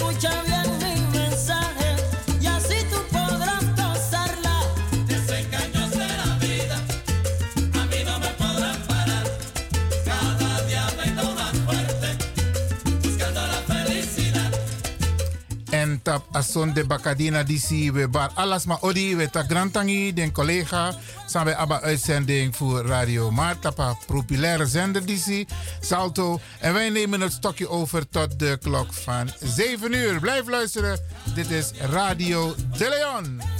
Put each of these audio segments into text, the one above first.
escuchan tap ason de bakadina disi we bar alas ma odi we ta grantangi den collega san we aba uitzending voor Radio Maartapa populaire zender disi Salto en wij nemen het stokje over tot de klok van 7 uur. Blijf luisteren. Dit is Radio De Leon.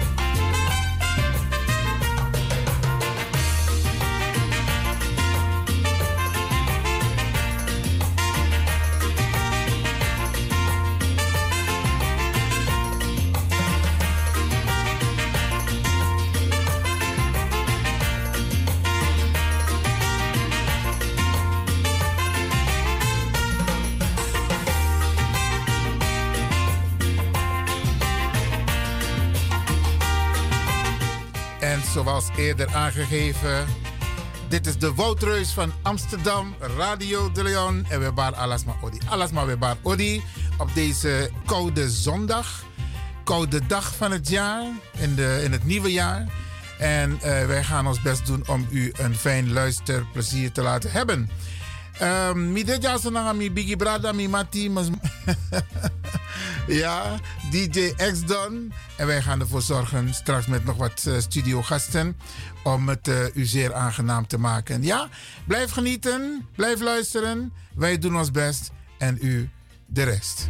Eerder aangegeven. Dit is de Woutreus van Amsterdam, Radio de Leon. En we bar Alasma Odi. Alasma we bar Odi op deze koude zondag. Koude dag van het jaar, in, de, in het nieuwe jaar. En uh, wij gaan ons best doen om u een fijn luisterplezier te laten hebben. Um, mi de jasonanga mi bigi brada mi mati. ja, DJ X. En wij gaan ervoor zorgen straks met nog wat uh, studiogasten om het uh, u zeer aangenaam te maken. Ja, blijf genieten, blijf luisteren. Wij doen ons best en u de rest.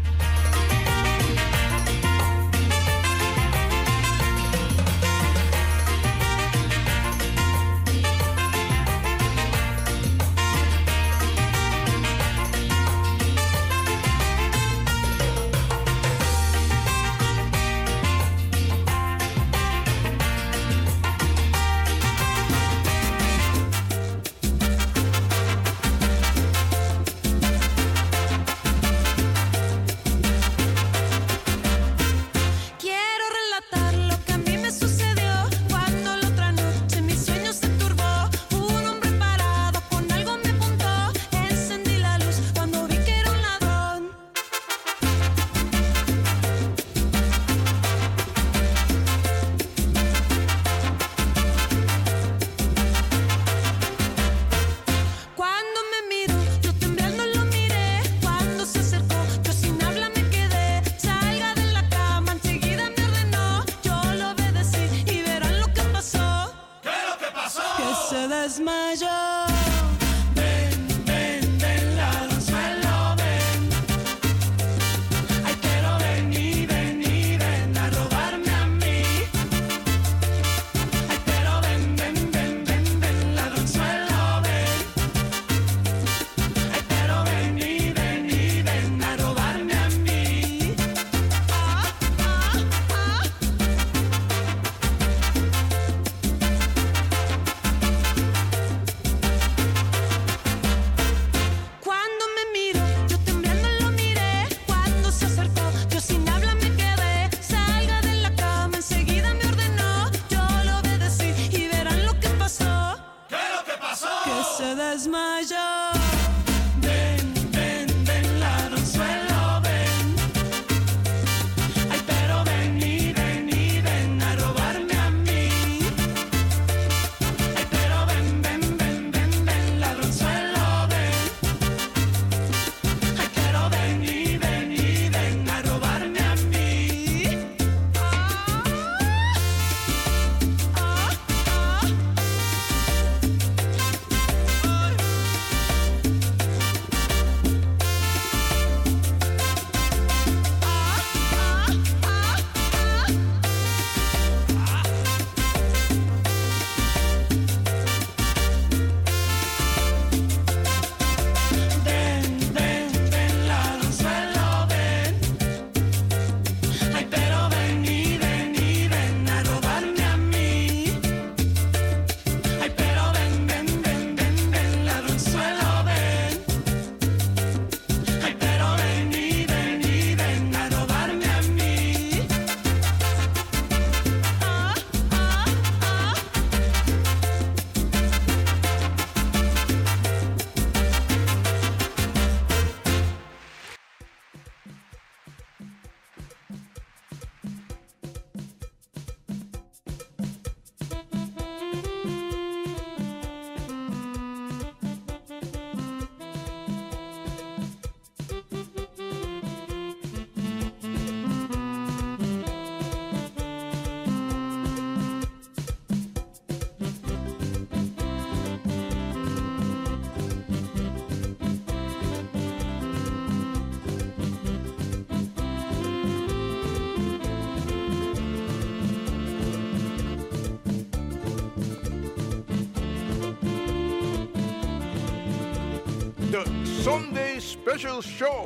Sunday Special Show.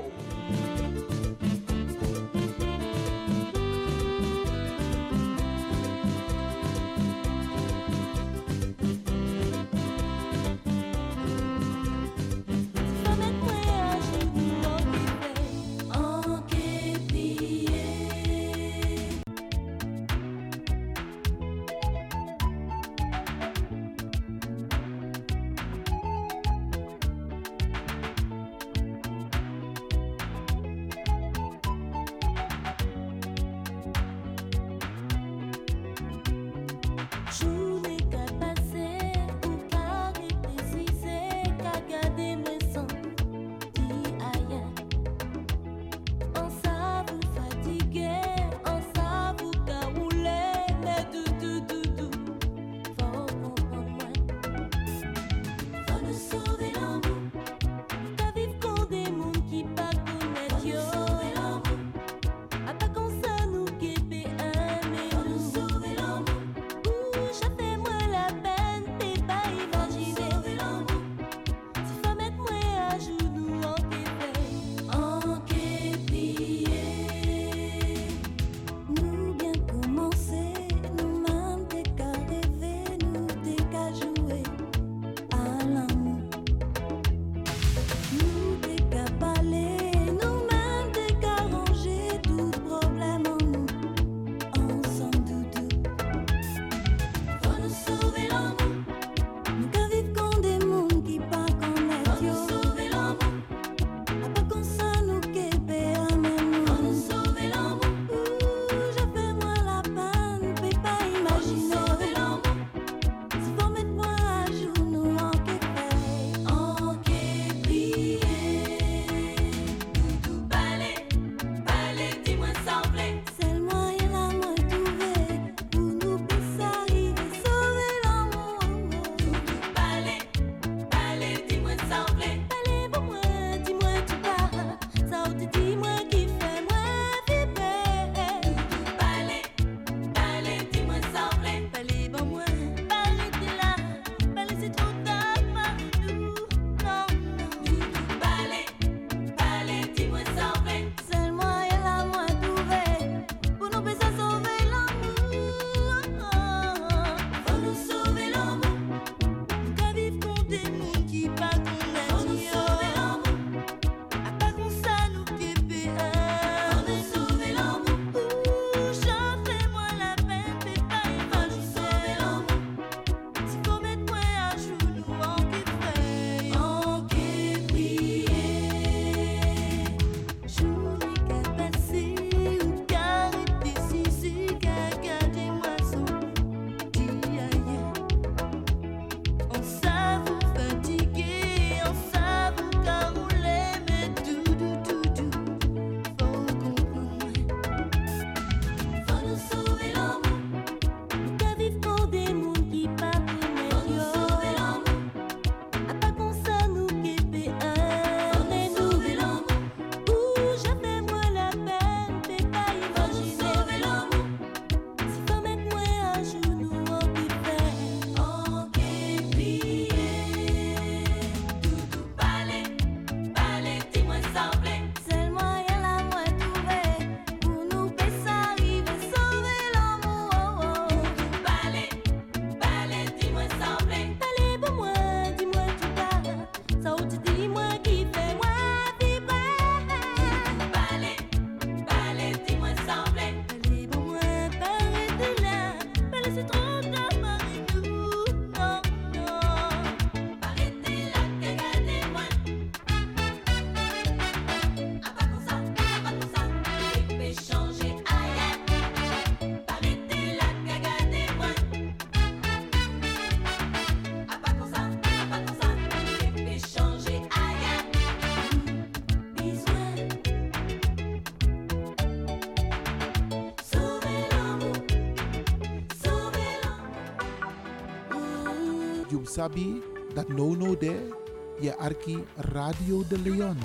Sabi dat no no there, je arki Radio de Leon.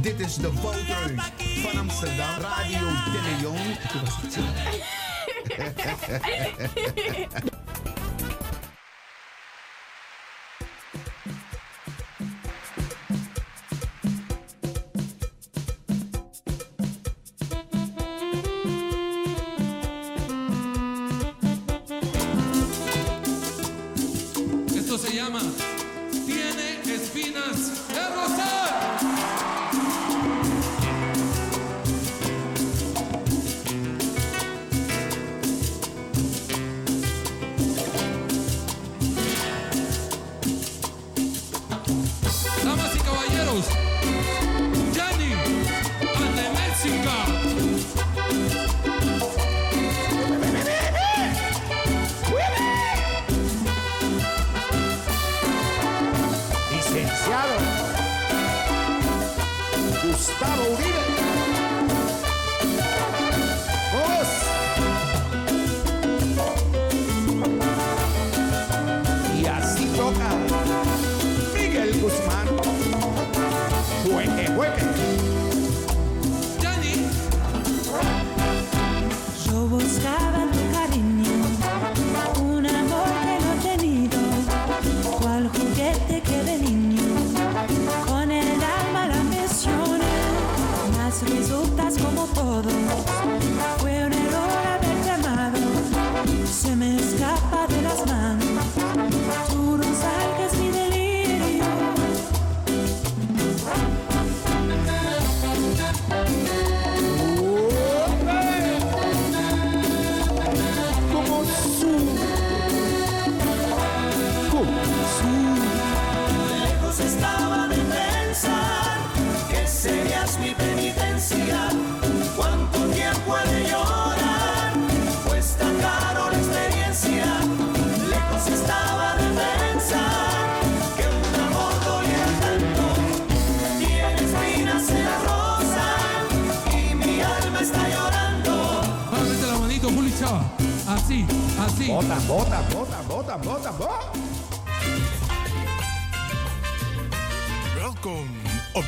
Dit is de voters van Amsterdam, Radio De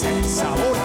sabor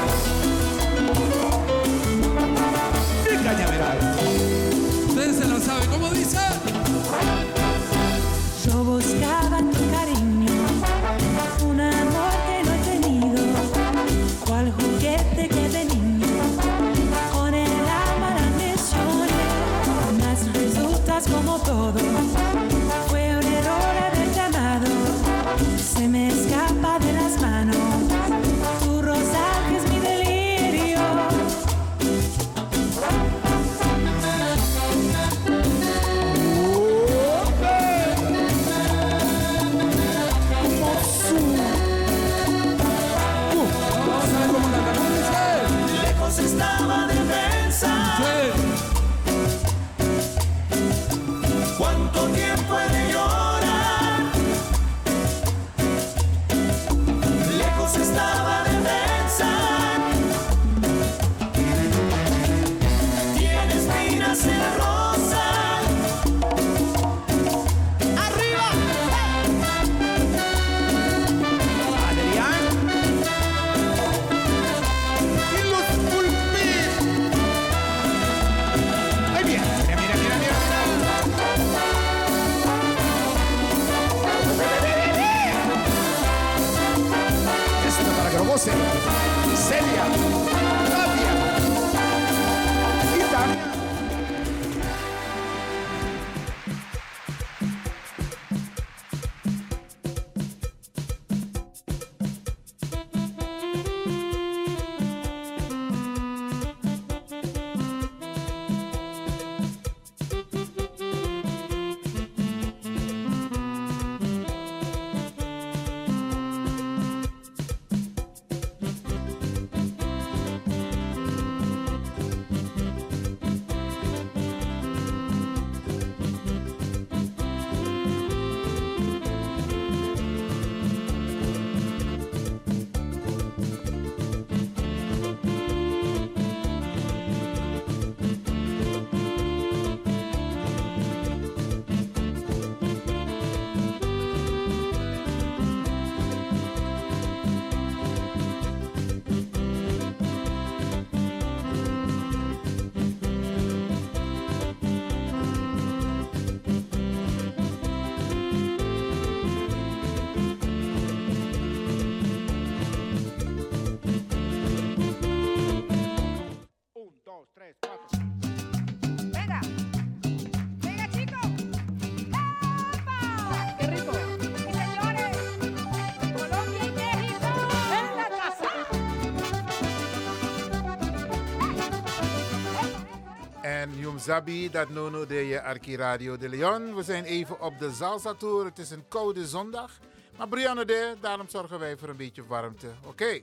Zabi, dat nono de je Arki Radio de Leon. We zijn even op de Salsa Tour. Het is een koude zondag. Maar Brianne de, daarom zorgen wij voor een beetje warmte. Oké.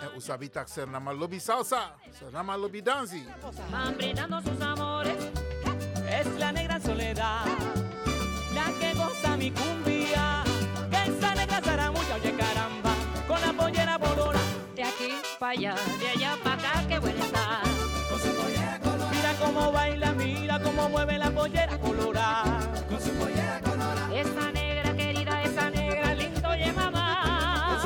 En Usabi tak ser nama lobby salsa. Ser nama lobby dansi. van brindando sus amores. Es la negra soledad, la que goza mi cumbia. Oye caramba, con la pollera bolora. De aquí para allá, de allá para acá, qué buena está. Mira cómo baila, mira cómo mueve la pollera colorada. Esa negra querida, esa negra lindo y mamá.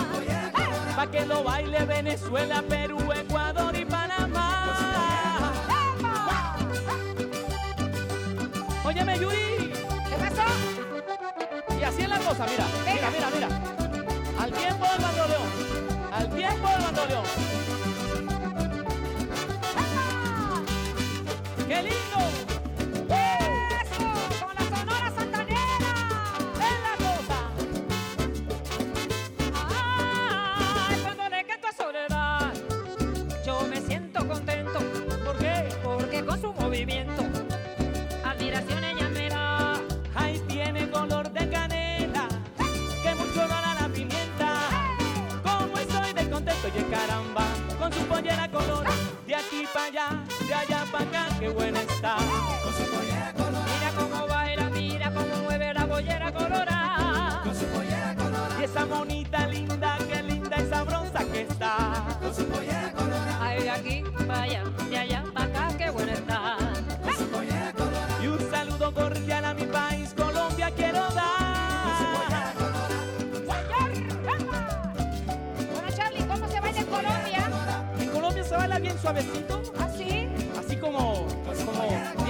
Pa' que lo baile Venezuela, Perú, Ecuador y Panamá. Óyeme, Yuri. ¿Qué pasó? Y así es la cosa, mira. Mira, mira, mira. Al tiempo del bandoleón. Al tiempo del bandoleón. Para allá, de allá para acá, qué buena está. Mira cómo baila, mira cómo mueve la bollera colorada. Y esa monita linda, qué linda y sabrosa que está. Ay, de aquí para allá, de allá para acá, qué buena está. Y un saludo cordial a mi país, Colombia, quiero dar. Bueno,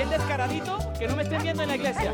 bien descaradito, que no me estén viendo en la iglesia.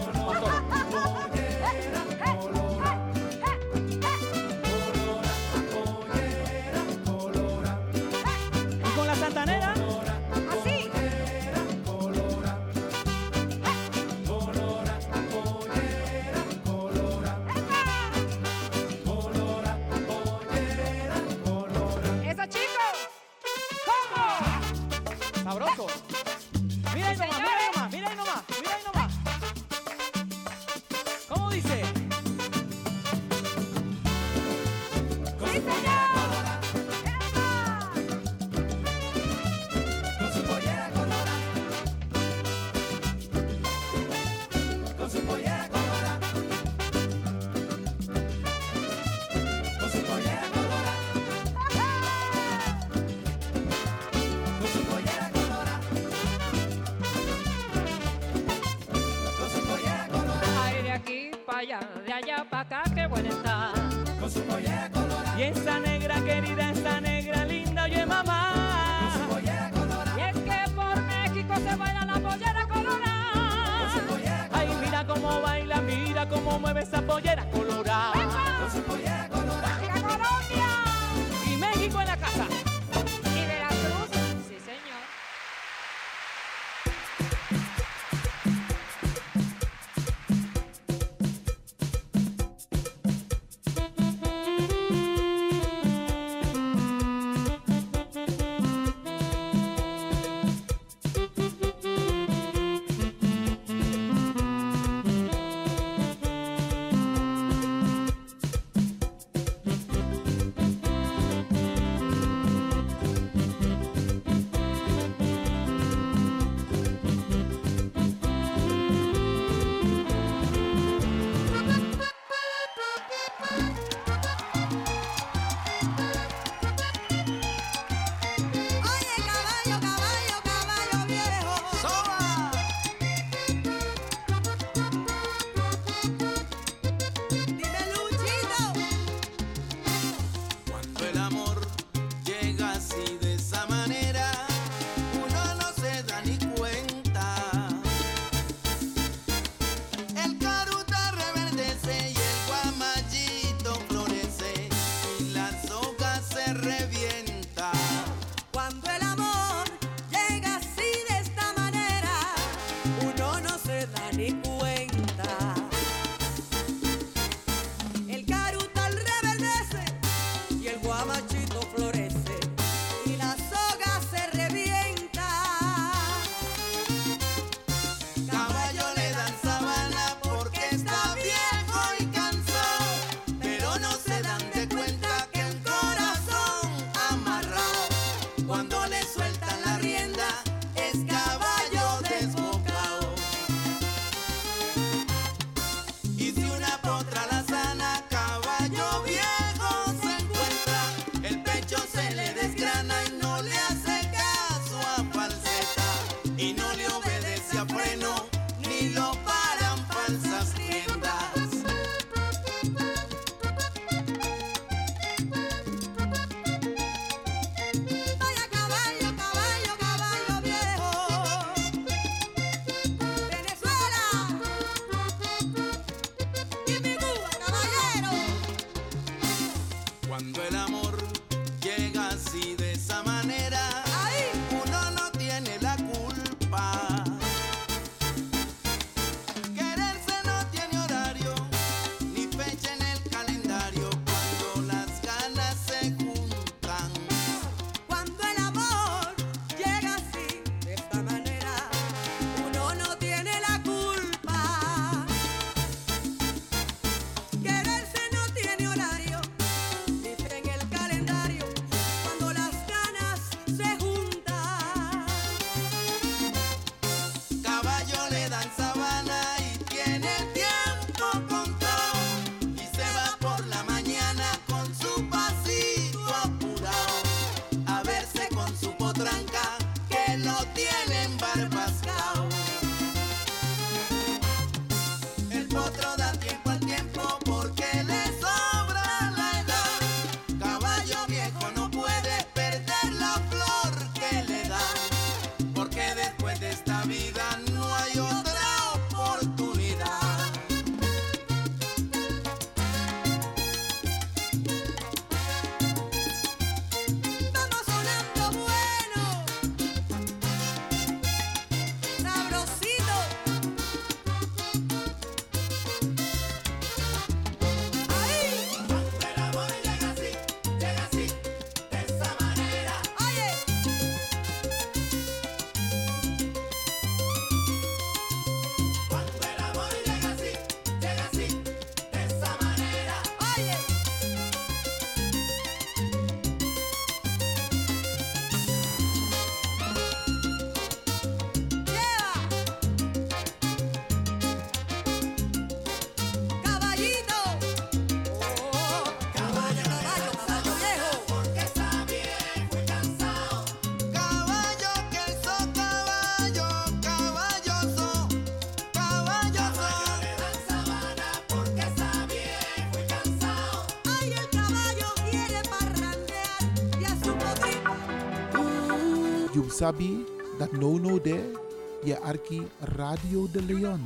You sabi that no no there, ye arki Radio de Leon.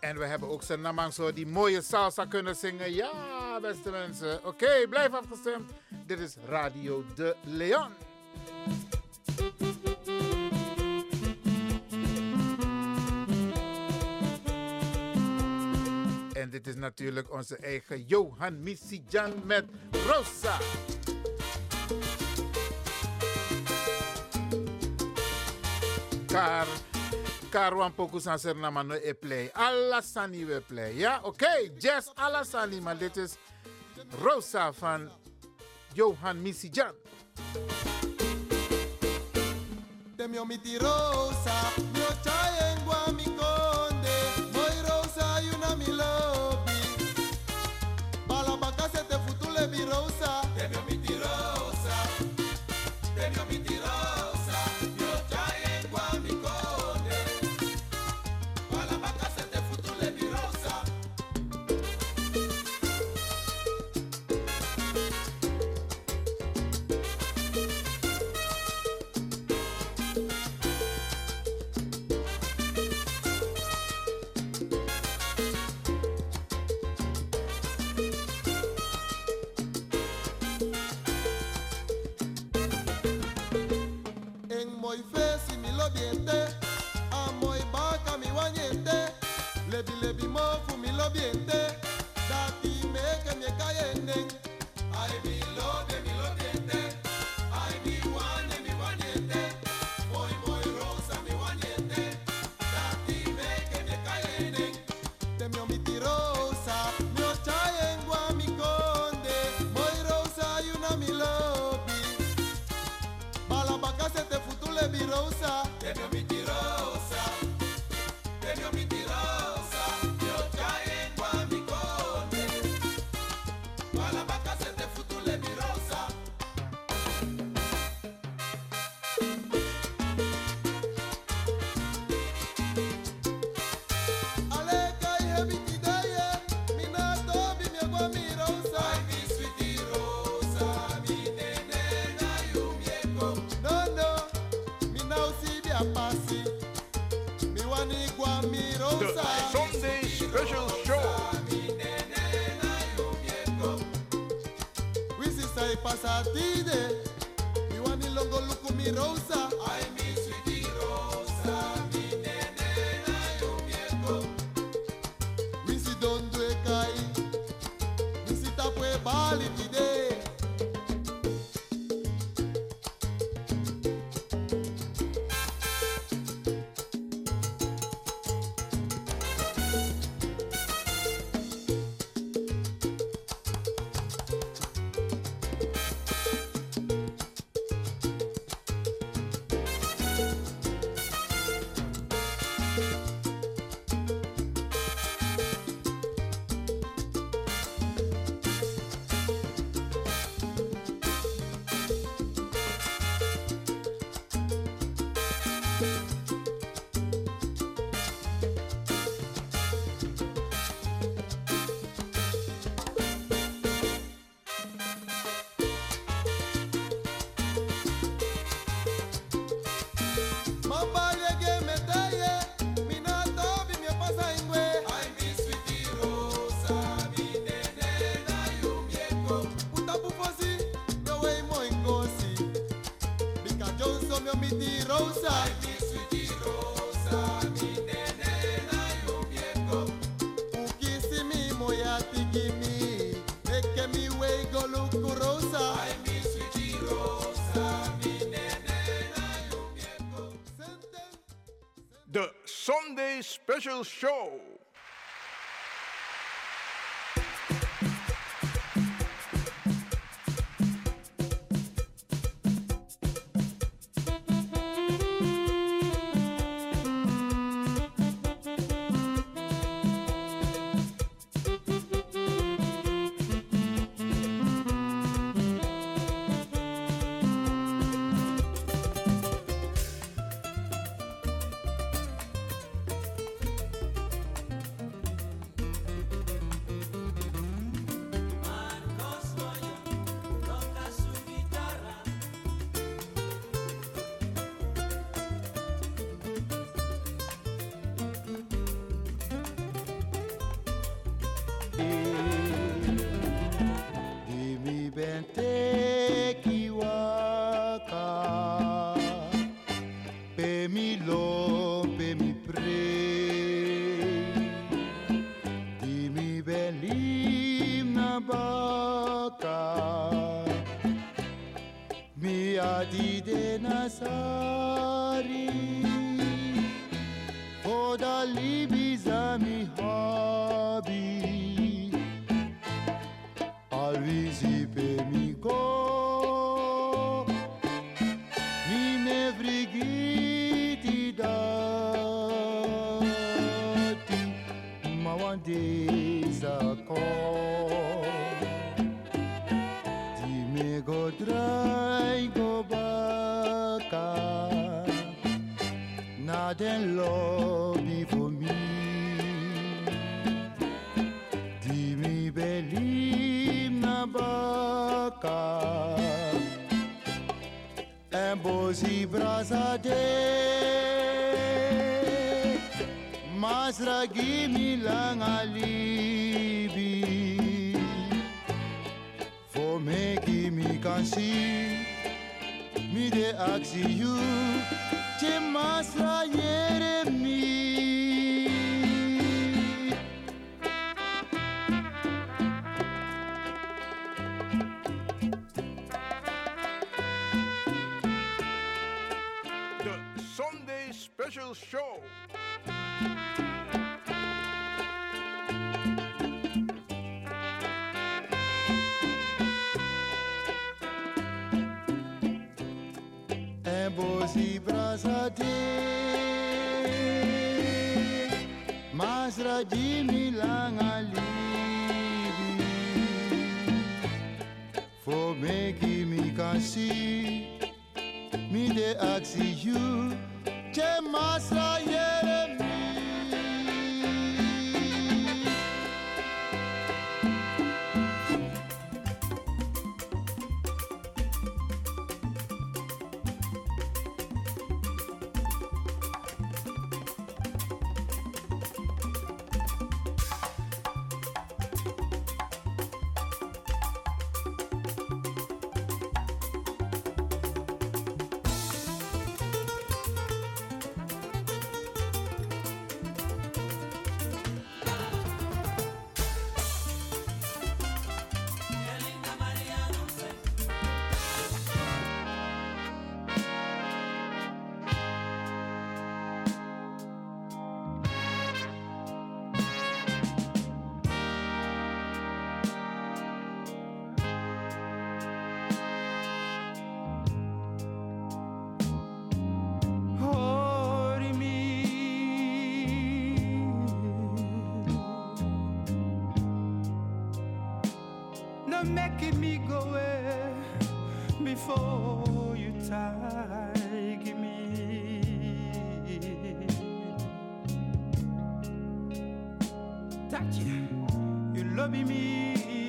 En we hebben ook zijn namang die mooie salsa kunnen zingen. Ja, beste mensen. Oké, blijf afgestemd. Dit is Radio de Leon. natuurlijk onze eigen Johan Missy Jan met Rosa. Kar, karwan pokus aan zijn naam no e play. Alla we play. Ja, oké. Okay. Jazz Alasani, maar dit is Rosa van Johan Missy Jan. miti Rosa. special show. We sister, pass a special show. special show. Embozi brazade, mas radimi langalibi. For making me can see me the oxygen was You love me.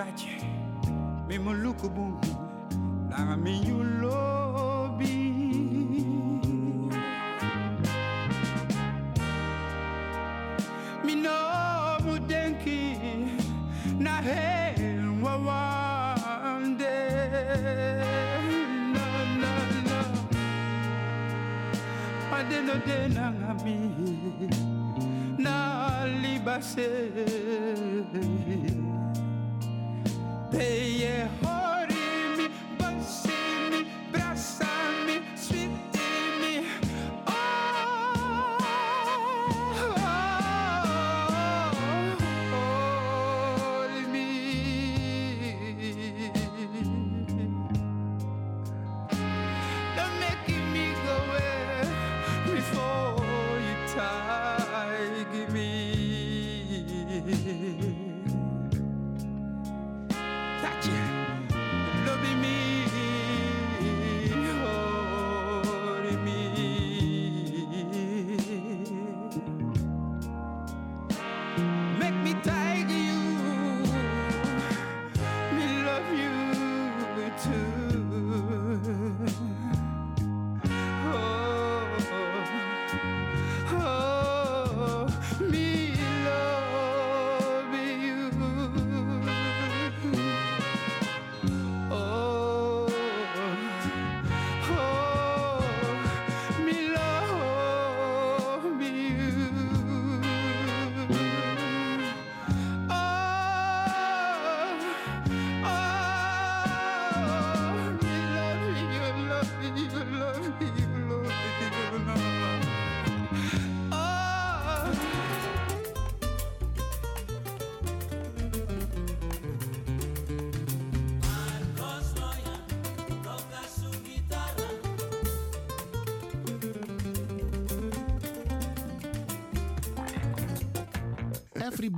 tace mi muluku bun na mi yulobi mi no mudenki na hen wawande no no no. Adeno denanga mi na libase pay.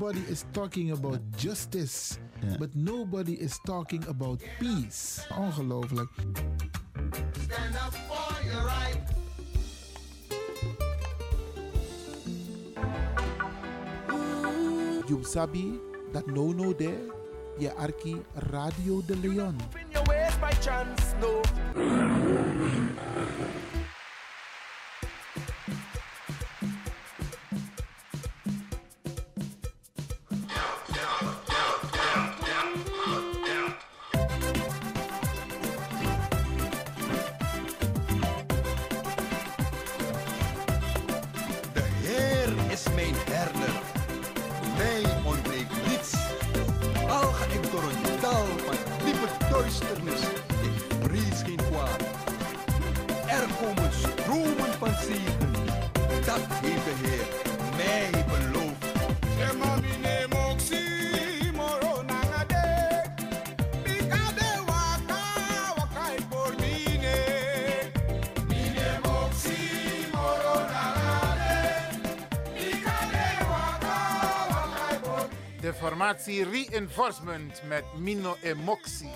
everybody is talking about justice, yeah. but nobody is talking about peace. Ongelooflijk. Stand up for your right. You sabi that no no there, ye arki Radio de Leon. Reinforcement met Mino Emoxie.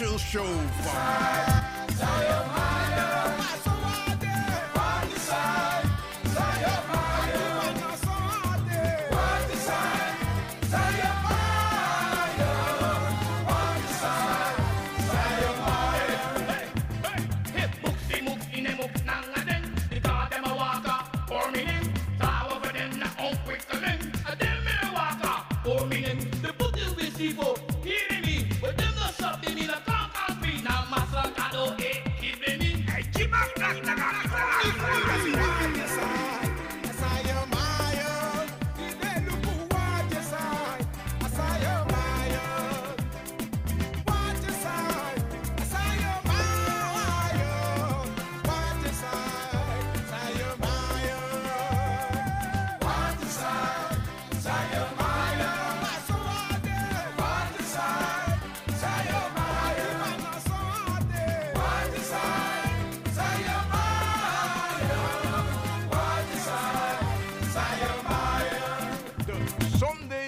Show.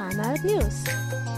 time out news.